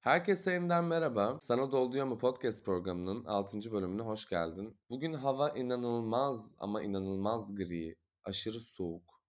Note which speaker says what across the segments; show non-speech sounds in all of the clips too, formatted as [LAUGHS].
Speaker 1: Herkese yeniden merhaba. Sana Dolduyor mu podcast programının 6. bölümüne hoş geldin. Bugün hava inanılmaz ama inanılmaz gri, aşırı soğuk.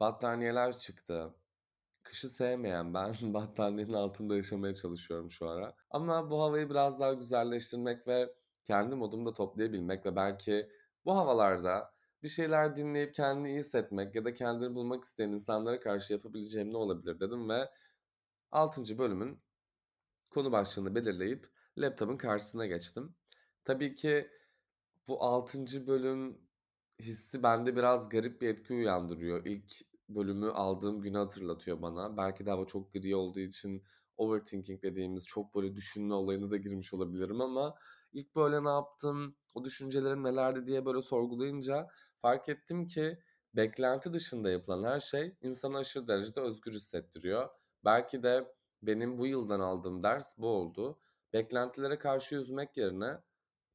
Speaker 1: Battaniyeler çıktı. Kışı sevmeyen ben [LAUGHS] battaniyenin altında yaşamaya çalışıyorum şu ara. Ama bu havayı biraz daha güzelleştirmek ve kendi modumu da toplayabilmek ve belki bu havalarda bir şeyler dinleyip kendini iyi hissetmek ya da kendini bulmak isteyen insanlara karşı yapabileceğim ne olabilir dedim ve 6. bölümün konu başlığını belirleyip laptopun karşısına geçtim. Tabii ki bu 6. bölüm hissi bende biraz garip bir etki uyandırıyor. İlk bölümü aldığım günü hatırlatıyor bana. Belki de hava çok gri olduğu için overthinking dediğimiz çok böyle düşünme olayına da girmiş olabilirim ama ilk böyle ne yaptım, o düşüncelerim nelerdi diye böyle sorgulayınca fark ettim ki beklenti dışında yapılan her şey insanı aşırı derecede özgür hissettiriyor. Belki de benim bu yıldan aldığım ders bu oldu. Beklentilere karşı yüzmek yerine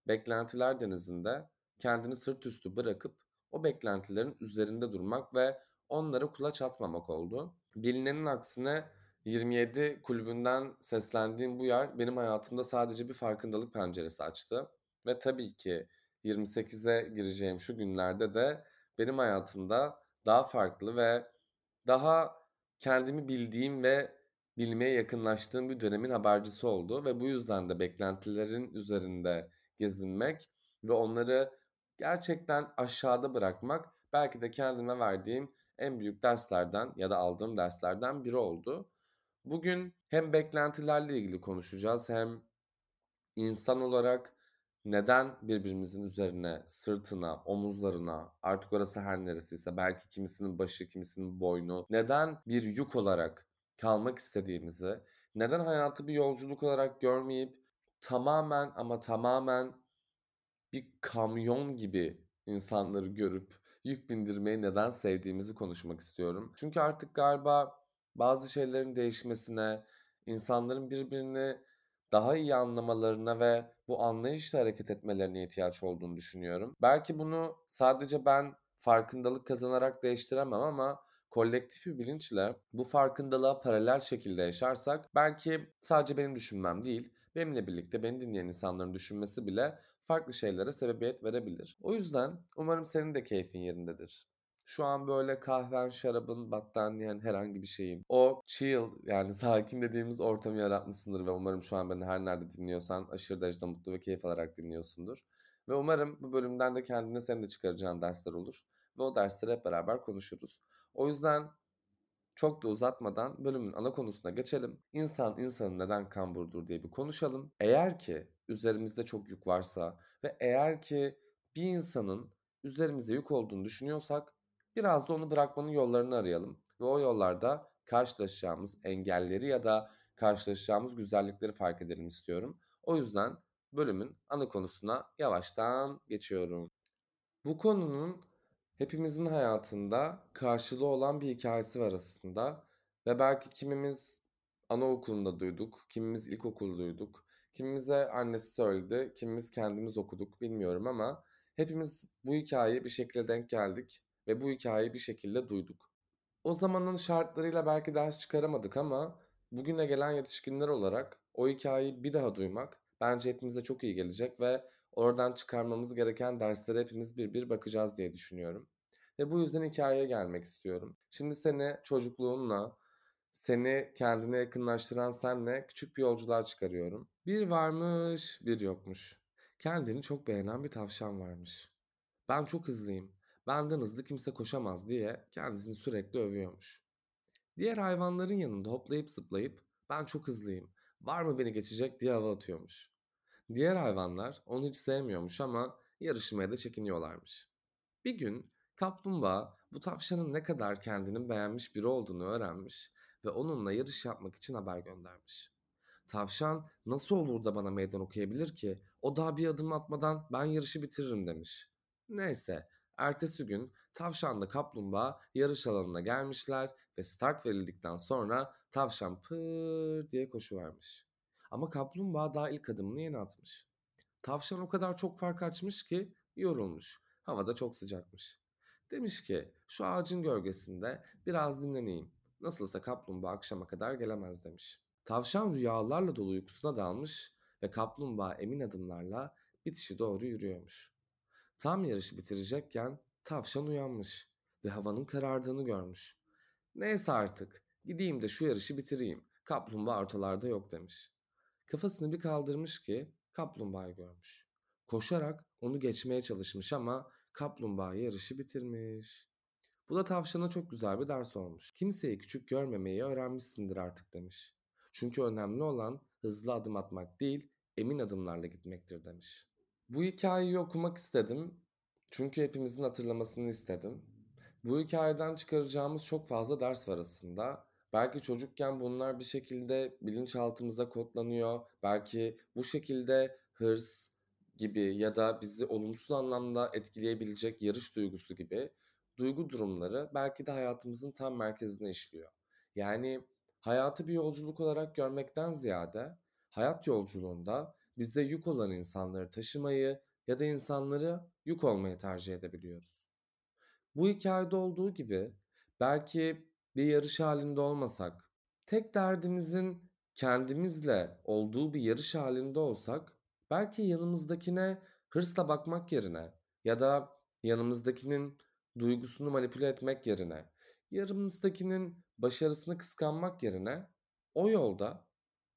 Speaker 1: beklentiler denizinde kendini sırt üstü bırakıp o beklentilerin üzerinde durmak ve onlara kulaç atmamak oldu. Bilinenin aksine 27 kulübünden seslendiğim bu yer benim hayatımda sadece bir farkındalık penceresi açtı. Ve tabii ki 28'e gireceğim şu günlerde de benim hayatımda daha farklı ve daha kendimi bildiğim ve bilmeye yakınlaştığım bir dönemin habercisi oldu ve bu yüzden de beklentilerin üzerinde gezinmek ve onları gerçekten aşağıda bırakmak belki de kendime verdiğim en büyük derslerden ya da aldığım derslerden biri oldu. Bugün hem beklentilerle ilgili konuşacağız hem insan olarak neden birbirimizin üzerine, sırtına, omuzlarına, artık orası her neresiyse belki kimisinin başı, kimisinin boynu, neden bir yük olarak kalmak istediğimizi, neden hayatı bir yolculuk olarak görmeyip tamamen ama tamamen bir kamyon gibi insanları görüp yük bindirmeyi neden sevdiğimizi konuşmak istiyorum. Çünkü artık galiba bazı şeylerin değişmesine, insanların birbirini daha iyi anlamalarına ve bu anlayışla hareket etmelerine ihtiyaç olduğunu düşünüyorum. Belki bunu sadece ben farkındalık kazanarak değiştiremem ama kolektif bir bilinçle bu farkındalığa paralel şekilde yaşarsak belki sadece benim düşünmem değil, benimle birlikte beni dinleyen insanların düşünmesi bile farklı şeylere sebebiyet verebilir. O yüzden umarım senin de keyfin yerindedir. Şu an böyle kahven, şarabın, battaniyen herhangi bir şeyin o chill yani sakin dediğimiz ortamı yaratmışsındır ve umarım şu an beni her nerede dinliyorsan aşırı derecede mutlu ve keyif alarak dinliyorsundur. Ve umarım bu bölümden de kendine senin de çıkaracağın dersler olur ve o dersleri hep beraber konuşuruz. O yüzden çok da uzatmadan bölümün ana konusuna geçelim. İnsan insanın neden kamburdur diye bir konuşalım. Eğer ki üzerimizde çok yük varsa ve eğer ki bir insanın üzerimize yük olduğunu düşünüyorsak biraz da onu bırakmanın yollarını arayalım. Ve o yollarda karşılaşacağımız engelleri ya da karşılaşacağımız güzellikleri fark edelim istiyorum. O yüzden bölümün ana konusuna yavaştan geçiyorum. Bu konunun hepimizin hayatında karşılığı olan bir hikayesi var aslında. Ve belki kimimiz anaokulunda duyduk, kimimiz ilkokul duyduk, kimimize annesi söyledi, kimimiz kendimiz okuduk bilmiyorum ama hepimiz bu hikayeye bir şekilde denk geldik ve bu hikayeyi bir şekilde duyduk. O zamanın şartlarıyla belki ders çıkaramadık ama bugüne gelen yetişkinler olarak o hikayeyi bir daha duymak bence hepimize çok iyi gelecek ve oradan çıkarmamız gereken derslere hepimiz bir bir bakacağız diye düşünüyorum. Ve bu yüzden hikayeye gelmek istiyorum. Şimdi seni çocukluğunla, seni kendine yakınlaştıran senle küçük bir yolculuğa çıkarıyorum. Bir varmış, bir yokmuş. Kendini çok beğenen bir tavşan varmış. Ben çok hızlıyım. Benden hızlı kimse koşamaz diye kendisini sürekli övüyormuş. Diğer hayvanların yanında hoplayıp zıplayıp ben çok hızlıyım. Var mı beni geçecek diye hava atıyormuş. Diğer hayvanlar onu hiç sevmiyormuş ama yarışmaya da çekiniyorlarmış. Bir gün kaplumbağa bu tavşanın ne kadar kendini beğenmiş biri olduğunu öğrenmiş ve onunla yarış yapmak için haber göndermiş. Tavşan nasıl olur da bana meydan okuyabilir ki? O daha bir adım atmadan ben yarışı bitiririm demiş. Neyse, ertesi gün tavşanla kaplumbağa yarış alanına gelmişler ve start verildikten sonra tavşan pır diye koşuvermiş. Ama kaplumbağa daha ilk adımını yeni atmış. Tavşan o kadar çok fark açmış ki yorulmuş. Havada çok sıcakmış. Demiş ki şu ağacın gölgesinde biraz dinleneyim. Nasılsa kaplumbağa akşama kadar gelemez demiş. Tavşan rüyalarla dolu uykusuna dalmış ve kaplumbağa emin adımlarla bitişi doğru yürüyormuş. Tam yarışı bitirecekken tavşan uyanmış ve havanın karardığını görmüş. Neyse artık gideyim de şu yarışı bitireyim. Kaplumbağa ortalarda yok demiş. Kafasını bir kaldırmış ki kaplumbağayı görmüş. Koşarak onu geçmeye çalışmış ama kaplumbağa yarışı bitirmiş. Bu da tavşana çok güzel bir ders olmuş. Kimseyi küçük görmemeyi öğrenmişsindir artık demiş. Çünkü önemli olan hızlı adım atmak değil, emin adımlarla gitmektir demiş. Bu hikayeyi okumak istedim. Çünkü hepimizin hatırlamasını istedim. Bu hikayeden çıkaracağımız çok fazla ders var aslında. Belki çocukken bunlar bir şekilde bilinçaltımıza kodlanıyor. Belki bu şekilde hırs gibi ya da bizi olumsuz anlamda etkileyebilecek yarış duygusu gibi duygu durumları belki de hayatımızın tam merkezine işliyor. Yani hayatı bir yolculuk olarak görmekten ziyade hayat yolculuğunda bize yük olan insanları taşımayı ya da insanları yük olmayı tercih edebiliyoruz. Bu hikayede olduğu gibi belki bir yarış halinde olmasak, tek derdimizin kendimizle olduğu bir yarış halinde olsak, belki yanımızdakine hırsla bakmak yerine ya da yanımızdakinin duygusunu manipüle etmek yerine, yanımızdakinin başarısını kıskanmak yerine o yolda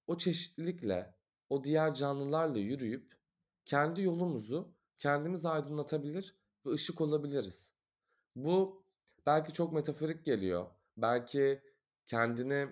Speaker 1: o çeşitlilikle, o diğer canlılarla yürüyüp kendi yolumuzu kendimiz aydınlatabilir ve ışık olabiliriz. Bu belki çok metaforik geliyor. Belki kendini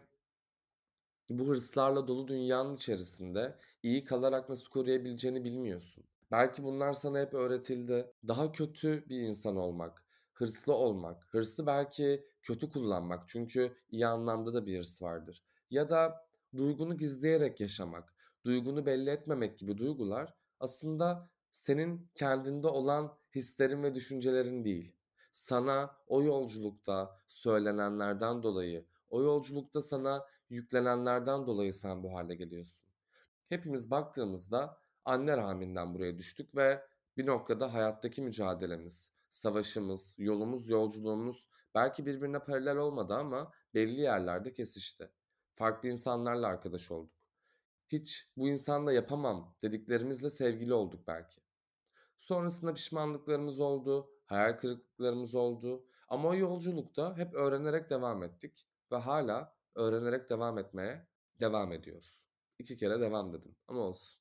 Speaker 1: bu hırslarla dolu dünyanın içerisinde iyi kalarak nasıl koruyabileceğini bilmiyorsun. Belki bunlar sana hep öğretildi. Daha kötü bir insan olmak, hırslı olmak, hırsı belki kötü kullanmak çünkü iyi anlamda da bir hırs vardır. Ya da duygunu gizleyerek yaşamak, duygunu belli etmemek gibi duygular aslında senin kendinde olan hislerin ve düşüncelerin değil. Sana o yolculukta söylenenlerden dolayı, o yolculukta sana yüklenenlerden dolayı sen bu hale geliyorsun. Hepimiz baktığımızda anne rahminden buraya düştük ve bir noktada hayattaki mücadelemiz, savaşımız, yolumuz, yolculuğumuz belki birbirine paralel olmadı ama belli yerlerde kesişti. Farklı insanlarla arkadaş olduk. Hiç bu insanla yapamam dediklerimizle sevgili olduk belki. Sonrasında pişmanlıklarımız oldu, hayal kırıklıklarımız oldu. Ama o yolculukta hep öğrenerek devam ettik ve hala öğrenerek devam etmeye devam ediyoruz. İki kere devam dedim ama olsun.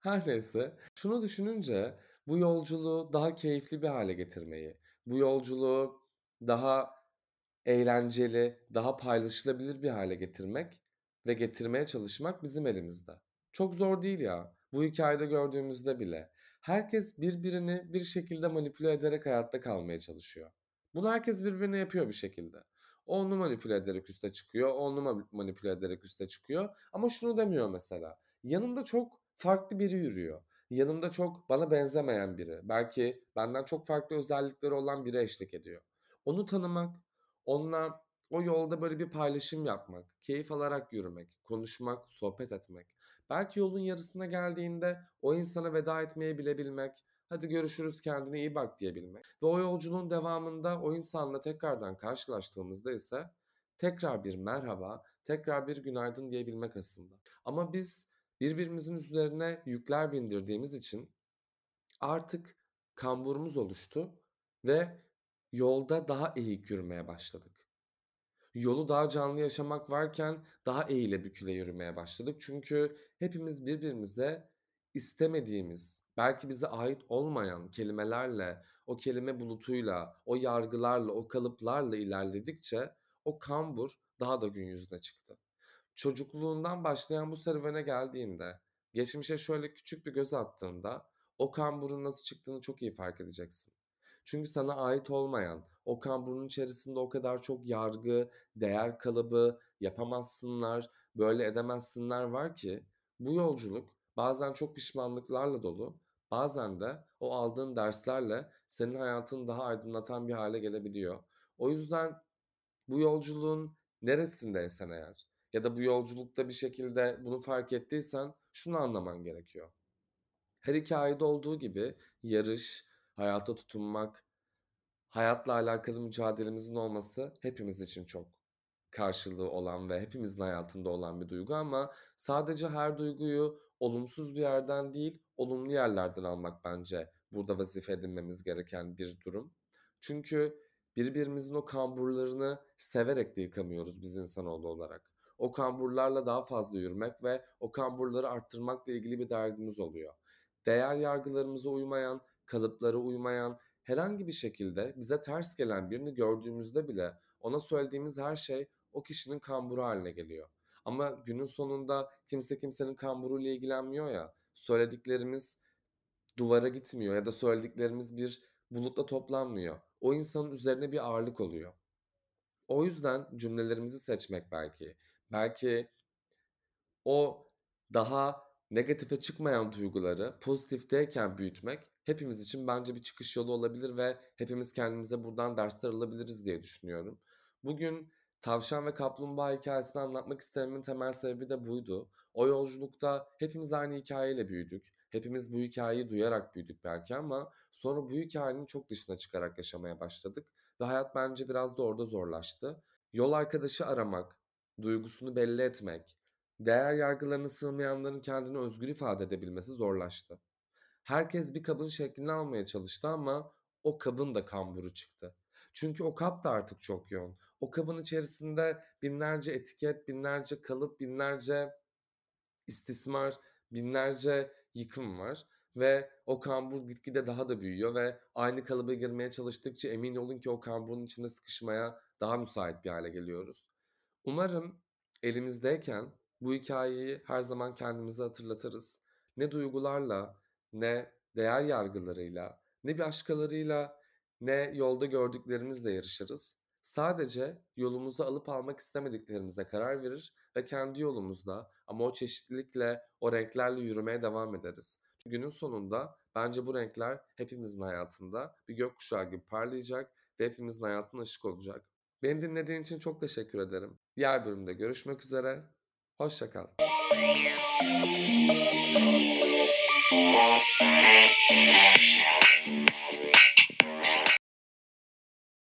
Speaker 1: Her neyse şunu düşününce bu yolculuğu daha keyifli bir hale getirmeyi, bu yolculuğu daha eğlenceli, daha paylaşılabilir bir hale getirmek ve getirmeye çalışmak bizim elimizde. Çok zor değil ya. Bu hikayede gördüğümüzde bile. Herkes birbirini bir şekilde manipüle ederek hayatta kalmaya çalışıyor. Bunu herkes birbirine yapıyor bir şekilde. Onu manipüle ederek üste çıkıyor, onu manipüle ederek üste çıkıyor. Ama şunu demiyor mesela. Yanımda çok farklı biri yürüyor. Yanımda çok bana benzemeyen biri. Belki benden çok farklı özellikleri olan biri eşlik ediyor. Onu tanımak, onunla o yolda böyle bir paylaşım yapmak, keyif alarak yürümek, konuşmak, sohbet etmek. Belki yolun yarısına geldiğinde o insana veda etmeyi bilebilmek, hadi görüşürüz kendine iyi bak diyebilmek. Ve o yolculuğun devamında o insanla tekrardan karşılaştığımızda ise tekrar bir merhaba, tekrar bir günaydın diyebilmek aslında. Ama biz birbirimizin üzerine yükler bindirdiğimiz için artık kamburumuz oluştu ve yolda daha eğik yürümeye başladık. Yolu daha canlı yaşamak varken daha eğile büküle yürümeye başladık. Çünkü hepimiz birbirimize istemediğimiz, belki bize ait olmayan kelimelerle, o kelime bulutuyla, o yargılarla, o kalıplarla ilerledikçe o kambur daha da gün yüzüne çıktı. Çocukluğundan başlayan bu serüvene geldiğinde, geçmişe şöyle küçük bir göz attığında o kamburun nasıl çıktığını çok iyi fark edeceksin. Çünkü sana ait olmayan, o kamburun içerisinde o kadar çok yargı, değer kalıbı, yapamazsınlar, böyle edemezsinler var ki bu yolculuk bazen çok pişmanlıklarla dolu, bazen de o aldığın derslerle senin hayatını daha aydınlatan bir hale gelebiliyor. O yüzden bu yolculuğun neresindeysen eğer ya da bu yolculukta bir şekilde bunu fark ettiysen şunu anlaman gerekiyor. Her hikayede olduğu gibi yarış, hayata tutunmak, hayatla alakalı mücadelemizin olması hepimiz için çok karşılığı olan ve hepimizin hayatında olan bir duygu ama sadece her duyguyu olumsuz bir yerden değil, olumlu yerlerden almak bence burada vazife edinmemiz gereken bir durum. Çünkü birbirimizin o kamburlarını severek de yıkamıyoruz biz insanoğlu olarak. O kamburlarla daha fazla yürümek ve o kamburları arttırmakla ilgili bir derdimiz oluyor. Değer yargılarımıza uymayan, kalıplara uymayan, herhangi bir şekilde bize ters gelen birini gördüğümüzde bile ona söylediğimiz her şey o kişinin kamburu haline geliyor. Ama günün sonunda kimse kimsenin kamburuyla ilgilenmiyor ya. Söylediklerimiz duvara gitmiyor ya da söylediklerimiz bir bulutla toplanmıyor. O insanın üzerine bir ağırlık oluyor. O yüzden cümlelerimizi seçmek belki, belki o daha negatife çıkmayan duyguları pozitifteyken büyütmek hepimiz için bence bir çıkış yolu olabilir ve hepimiz kendimize buradan dersler alabiliriz diye düşünüyorum. Bugün Tavşan ve Kaplumbağa hikayesini anlatmak istememin temel sebebi de buydu. O yolculukta hepimiz aynı hikayeyle büyüdük. Hepimiz bu hikayeyi duyarak büyüdük belki ama sonra bu hikayenin çok dışına çıkarak yaşamaya başladık. Ve hayat bence biraz da orada zorlaştı. Yol arkadaşı aramak, duygusunu belli etmek, değer yargılarına sığmayanların kendini özgür ifade edebilmesi zorlaştı. Herkes bir kabın şeklini almaya çalıştı ama o kabın da kamburu çıktı. Çünkü o kap da artık çok yoğun. O kabın içerisinde binlerce etiket, binlerce kalıp, binlerce istismar, binlerce yıkım var. Ve o kambur gitgide daha da büyüyor ve aynı kalıba girmeye çalıştıkça emin olun ki o kamburun içinde sıkışmaya daha müsait bir hale geliyoruz. Umarım elimizdeyken bu hikayeyi her zaman kendimize hatırlatırız. Ne duygularla, ne değer yargılarıyla, ne başkalarıyla, ne yolda gördüklerimizle yarışırız. Sadece yolumuzu alıp almak istemediklerimize karar verir ve kendi yolumuzda ama o çeşitlilikle, o renklerle yürümeye devam ederiz. Günün sonunda bence bu renkler hepimizin hayatında bir gökkuşağı gibi parlayacak ve hepimizin hayatına ışık olacak. Beni dinlediğin için çok teşekkür ederim. Diğer bölümde görüşmek üzere. Hoşça Thank you.